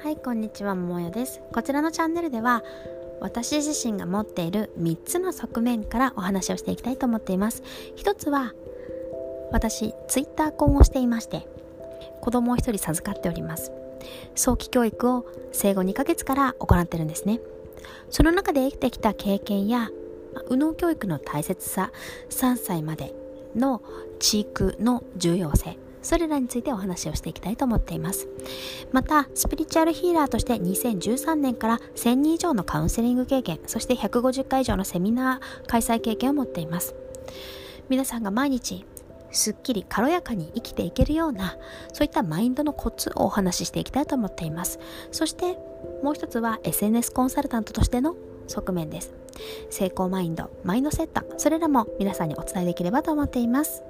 はいこんにちはももやです。こちらのチャンネルでは私自身が持っている3つの側面からお話をしていきたいと思っています。一つは私ツイッター婚をしていまして子供を1人授かっております。早期教育を生後2ヶ月から行ってるんですね。その中で得てきた経験や右脳教育の大切さ3歳までの知育の重要性それらについてお話をしていきたいと思っています。またスピリチュアルヒーラーとして2013年から1000人以上のカウンセリング経験そして150回以上のセミナー開催経験を持っています。皆さんが毎日すっきり軽やかに生きていけるようなそういったマインドのコツをお話ししていきたいと思っています。そしてもう一つは SNS コンサルタントとしての側面です。成功マインドマインドセットそれらも皆さんにお伝えできればと思っています。